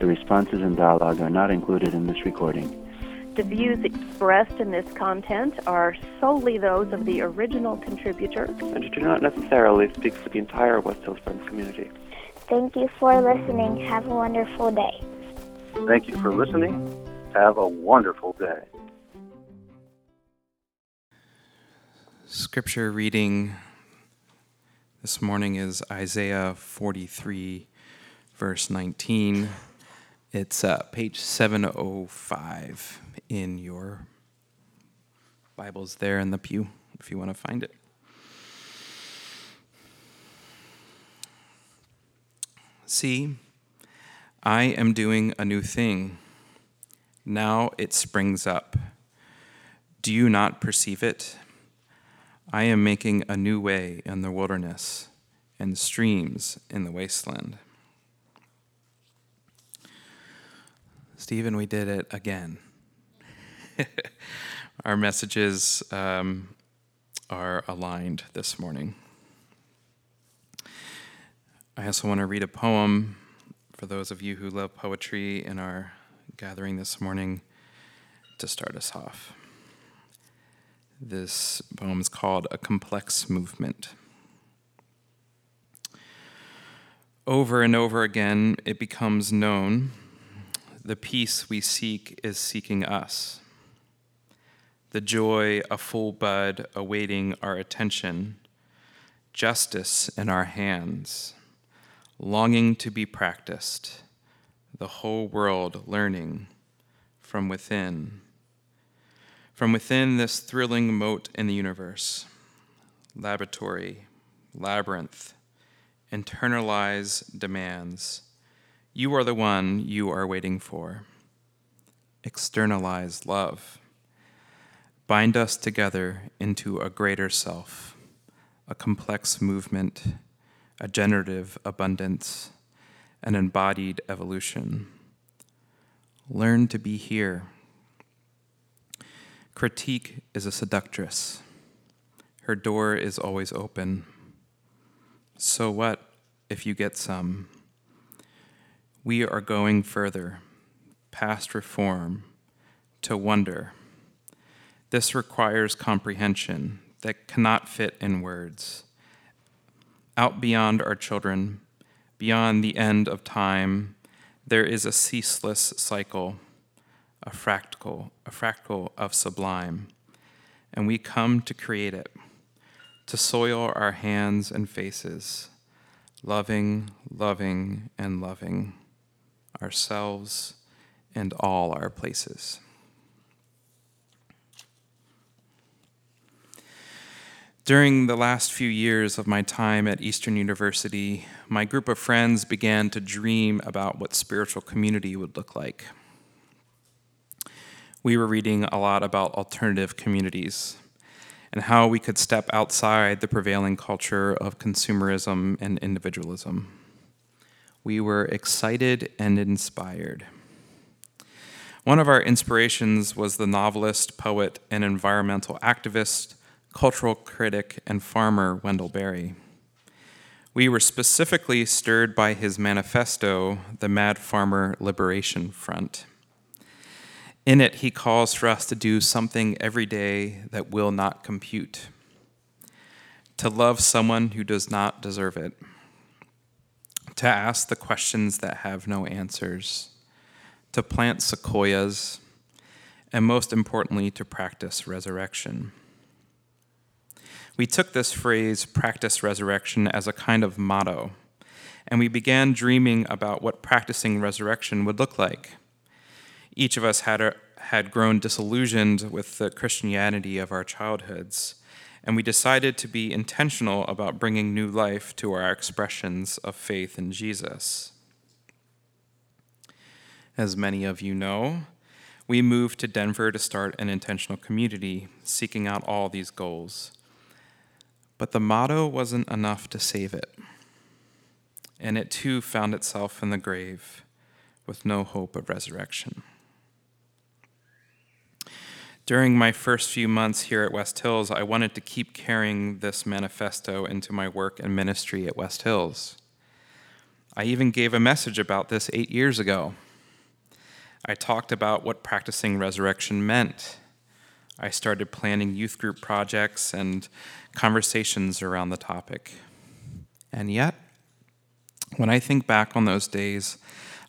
The responses and dialogue are not included in this recording. The views expressed in this content are solely those of the original contributor and do not necessarily speak for the entire West Hills Friends community. Thank you for listening. Have a wonderful day. Thank you for listening. Have a wonderful day. Scripture reading this morning is Isaiah 43, verse 19. It's uh, page 705 in your Bibles there in the pew if you want to find it. See, I am doing a new thing. Now it springs up. Do you not perceive it? I am making a new way in the wilderness and streams in the wasteland. Stephen, we did it again. Our messages um, are aligned this morning. I also want to read a poem for those of you who love poetry in our gathering this morning to start us off. This poem is called A Complex Movement. Over and over again, it becomes known the peace we seek is seeking us. The joy, a full bud awaiting our attention, justice in our hands, longing to be practiced, the whole world learning from within. From within this thrilling moat in the universe, laboratory, labyrinth, internalize demands you are the one you are waiting for. Externalize love. Bind us together into a greater self, a complex movement, a generative abundance, an embodied evolution. Learn to be here. Critique is a seductress. Her door is always open. So what if you get some? We are going further, past reform, to wonder. This requires comprehension that cannot fit in words. Out beyond our children, beyond the end of time, there is a ceaseless cycle, a fractal, a fractal of sublime, and we come to create it, to soil our hands and faces, loving, loving, and loving ourselves, and all our places. During the last few years of my time at Eastern University, my group of friends began to dream about what spiritual community would look like. We were reading a lot about alternative communities and how we could step outside the prevailing culture of consumerism and individualism we were excited and inspired. One of our inspirations was the novelist, poet, and environmental activist, cultural critic, and farmer Wendell Berry. We were specifically stirred by his manifesto, the Mad Farmer Liberation Front. In it, he calls for us to do something every day that will not compute, to love someone who does not deserve it to ask the questions that have no answers, to plant sequoias, and most importantly, to practice resurrection. We took this phrase, practice resurrection, as a kind of motto, and we began dreaming about what practicing resurrection would look like. Each of us had, had grown disillusioned with the Christianity of our childhoods and we decided to be intentional about bringing new life to our expressions of faith in Jesus. As many of you know, we moved to Denver to start an intentional community, seeking out all these goals. But the motto wasn't enough to save it, and it too found itself in the grave with no hope of resurrection. During my first few months here at West Hills, I wanted to keep carrying this manifesto into my work and ministry at West Hills. I even gave a message about this eight years ago. I talked about what practicing resurrection meant. I started planning youth group projects and conversations around the topic. And yet, when I think back on those days,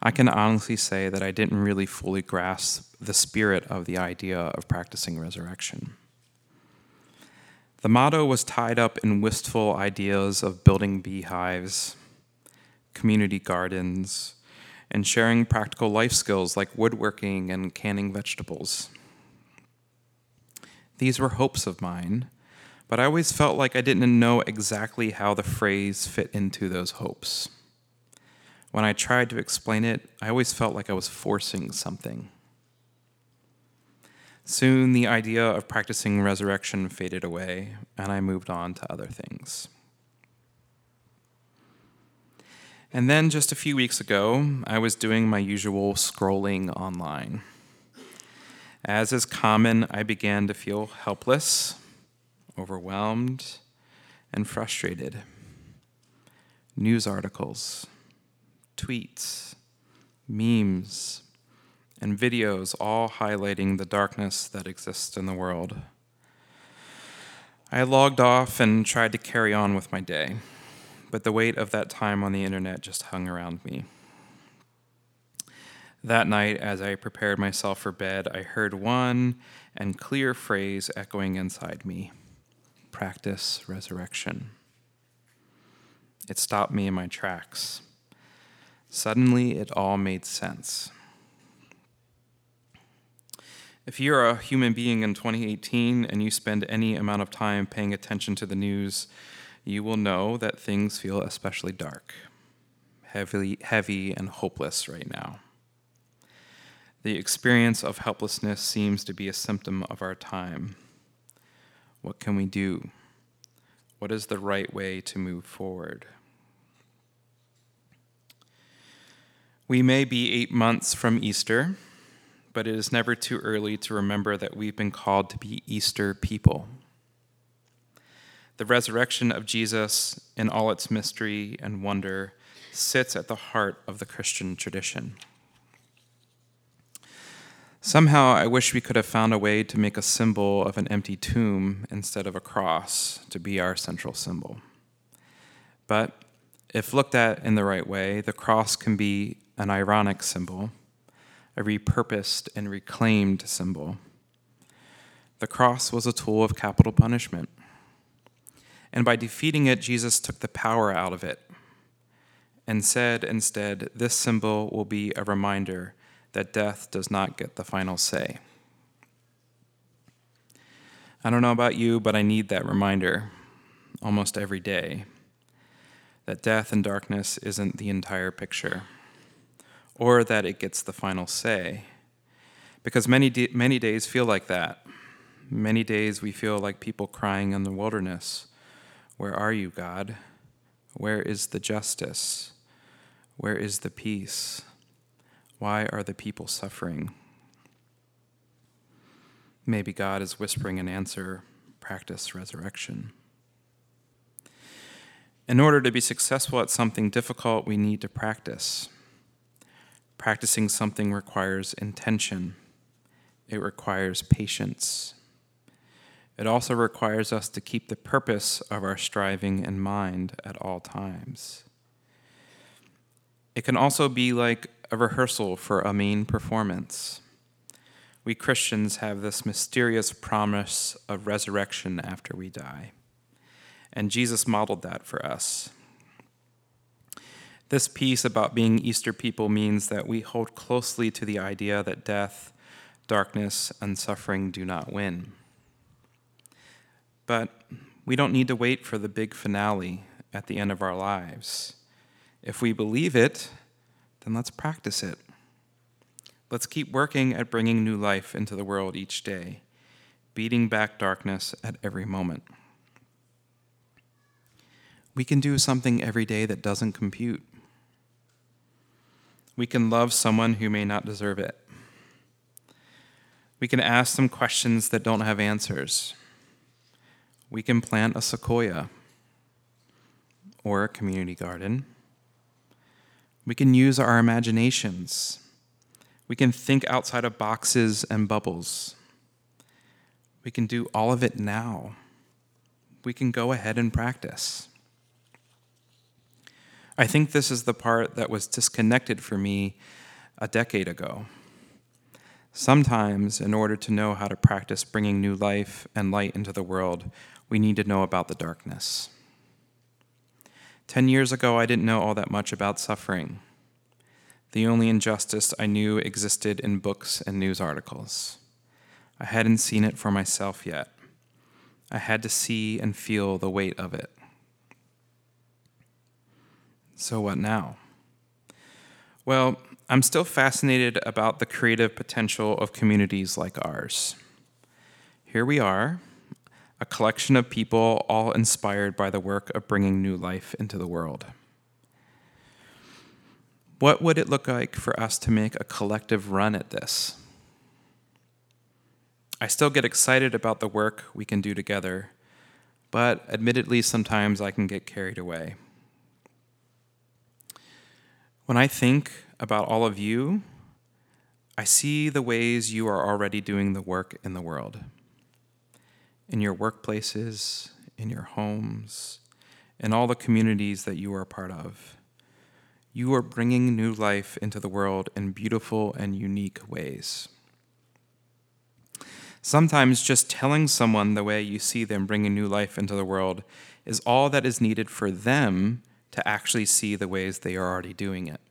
I can honestly say that I didn't really fully grasp the spirit of the idea of practicing resurrection. The motto was tied up in wistful ideas of building beehives, community gardens, and sharing practical life skills like woodworking and canning vegetables. These were hopes of mine, but I always felt like I didn't know exactly how the phrase fit into those hopes. When I tried to explain it, I always felt like I was forcing something. Soon, the idea of practicing resurrection faded away, and I moved on to other things. And then, just a few weeks ago, I was doing my usual scrolling online. As is common, I began to feel helpless, overwhelmed, and frustrated. News articles, tweets, memes, and videos all highlighting the darkness that exists in the world. I logged off and tried to carry on with my day, but the weight of that time on the internet just hung around me. That night, as I prepared myself for bed, I heard one and clear phrase echoing inside me practice resurrection. It stopped me in my tracks. Suddenly, it all made sense. If you're a human being in 2018 and you spend any amount of time paying attention to the news, you will know that things feel especially dark, heavy, heavy and hopeless right now. The experience of helplessness seems to be a symptom of our time. What can we do? What is the right way to move forward? We may be eight months from Easter, but it is never too early to remember that we've been called to be Easter people. The resurrection of Jesus, in all its mystery and wonder, sits at the heart of the Christian tradition. Somehow, I wish we could have found a way to make a symbol of an empty tomb instead of a cross to be our central symbol. But if looked at in the right way, the cross can be an ironic symbol, a repurposed and reclaimed symbol. The cross was a tool of capital punishment. And by defeating it, Jesus took the power out of it and said instead, This symbol will be a reminder that death does not get the final say. I don't know about you, but I need that reminder almost every day that death and darkness isn't the entire picture or that it gets the final say. Because many, many days feel like that. Many days we feel like people crying in the wilderness Where are you, God? Where is the justice? Where is the peace? Why are the people suffering? Maybe God is whispering an answer practice resurrection. In order to be successful at something difficult, we need to practice. Practicing something requires intention, it requires patience. It also requires us to keep the purpose of our striving in mind at all times. It can also be like a rehearsal for a main performance. We Christians have this mysterious promise of resurrection after we die, and Jesus modeled that for us. This piece about being Easter people means that we hold closely to the idea that death, darkness, and suffering do not win. But we don't need to wait for the big finale at the end of our lives. If we believe it, then let's practice it. let's keep working at bringing new life into the world each day, beating back darkness at every moment. We can do something every day that doesn't compute. We can love someone who may not deserve it. We can ask them questions that don't have answers. We can plant a sequoia or a community garden. We can use our imaginations. We can think outside of boxes and bubbles. We can do all of it now. We can go ahead and practice. I think this is the part that was disconnected for me a decade ago. Sometimes, in order to know how to practice bringing new life and light into the world, we need to know about the darkness. Ten years ago, I didn't know all that much about suffering. The only injustice I knew existed in books and news articles. I hadn't seen it for myself yet. I had to see and feel the weight of it. So, what now? Well, I'm still fascinated about the creative potential of communities like ours. Here we are, a collection of people all inspired by the work of bringing new life into the world. What would it look like for us to make a collective run at this? I still get excited about the work we can do together, but admittedly, sometimes I can get carried away. When I think about all of you, I see the ways you are already doing the work in the world in your workplaces, in your homes, in all the communities that you are a part of. You are bringing new life into the world in beautiful and unique ways. Sometimes just telling someone the way you see them bringing new life into the world is all that is needed for them to actually see the ways they are already doing it.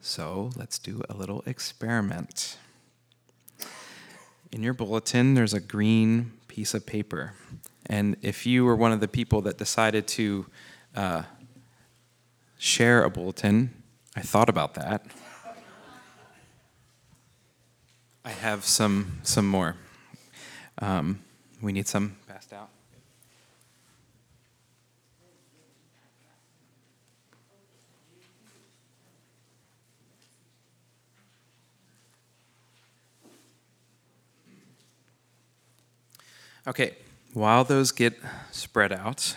So let's do a little experiment. In your bulletin, there's a green piece of paper. And if you were one of the people that decided to uh, share a bulletin, I thought about that. I have some some more. Um, we need some passed out. Okay, while those get spread out,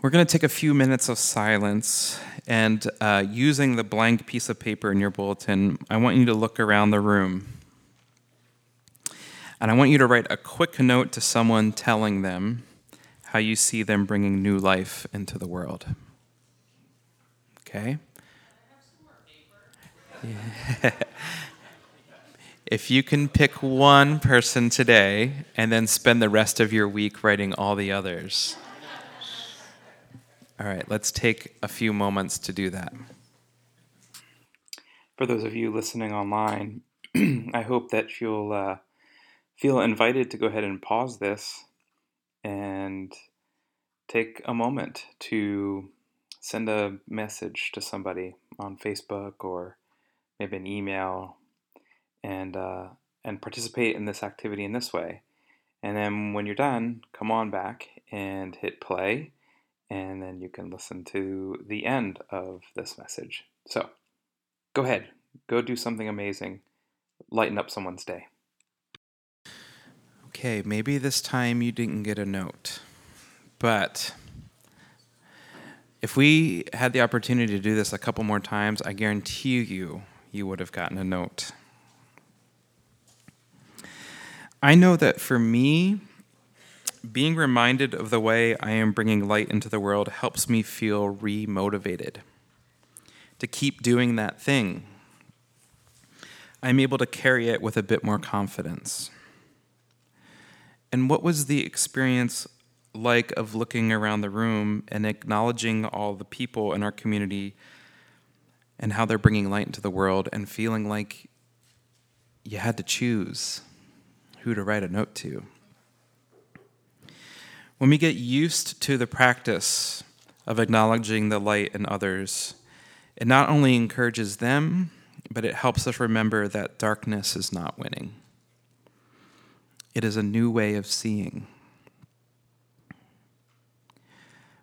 we're going to take a few minutes of silence. And uh, using the blank piece of paper in your bulletin, I want you to look around the room. And I want you to write a quick note to someone telling them how you see them bringing new life into the world. Okay? Yeah. If you can pick one person today and then spend the rest of your week writing all the others. All right, let's take a few moments to do that. For those of you listening online, I hope that you'll uh, feel invited to go ahead and pause this and take a moment to send a message to somebody on Facebook or maybe an email and uh, and participate in this activity in this way. And then when you're done, come on back and hit play, and then you can listen to the end of this message. So go ahead, go do something amazing, lighten up someone's day. Okay, maybe this time you didn't get a note, but if we had the opportunity to do this a couple more times, I guarantee you, you would have gotten a note. I know that for me, being reminded of the way I am bringing light into the world helps me feel re motivated to keep doing that thing. I'm able to carry it with a bit more confidence. And what was the experience like of looking around the room and acknowledging all the people in our community and how they're bringing light into the world and feeling like you had to choose? Who to write a note to. When we get used to the practice of acknowledging the light in others, It not only encourages them, but it helps us remember that darkness is not winning. It is a new way of seeing.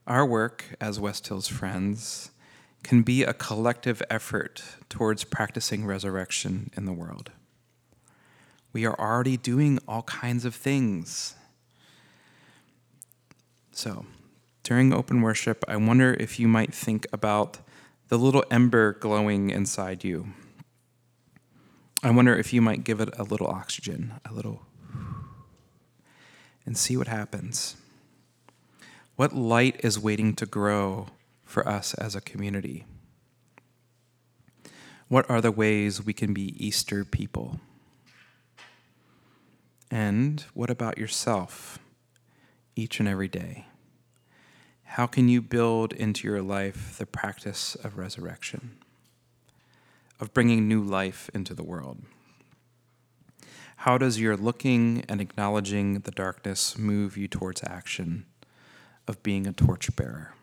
Our work as West Hills Friends can be a collective effort towards practicing resurrection in the world. We are already doing all kinds of things. So, during open worship, I wonder if you might think about the little ember glowing inside you. I wonder if you might give it a little oxygen, a little, and see what happens. What light is waiting to grow for us as a community? What are the ways we can be Easter people? And what about yourself each and every day? How can you build into your life the practice of resurrection, of bringing new life into the world? How does your looking and acknowledging the darkness move you towards action of being a torchbearer?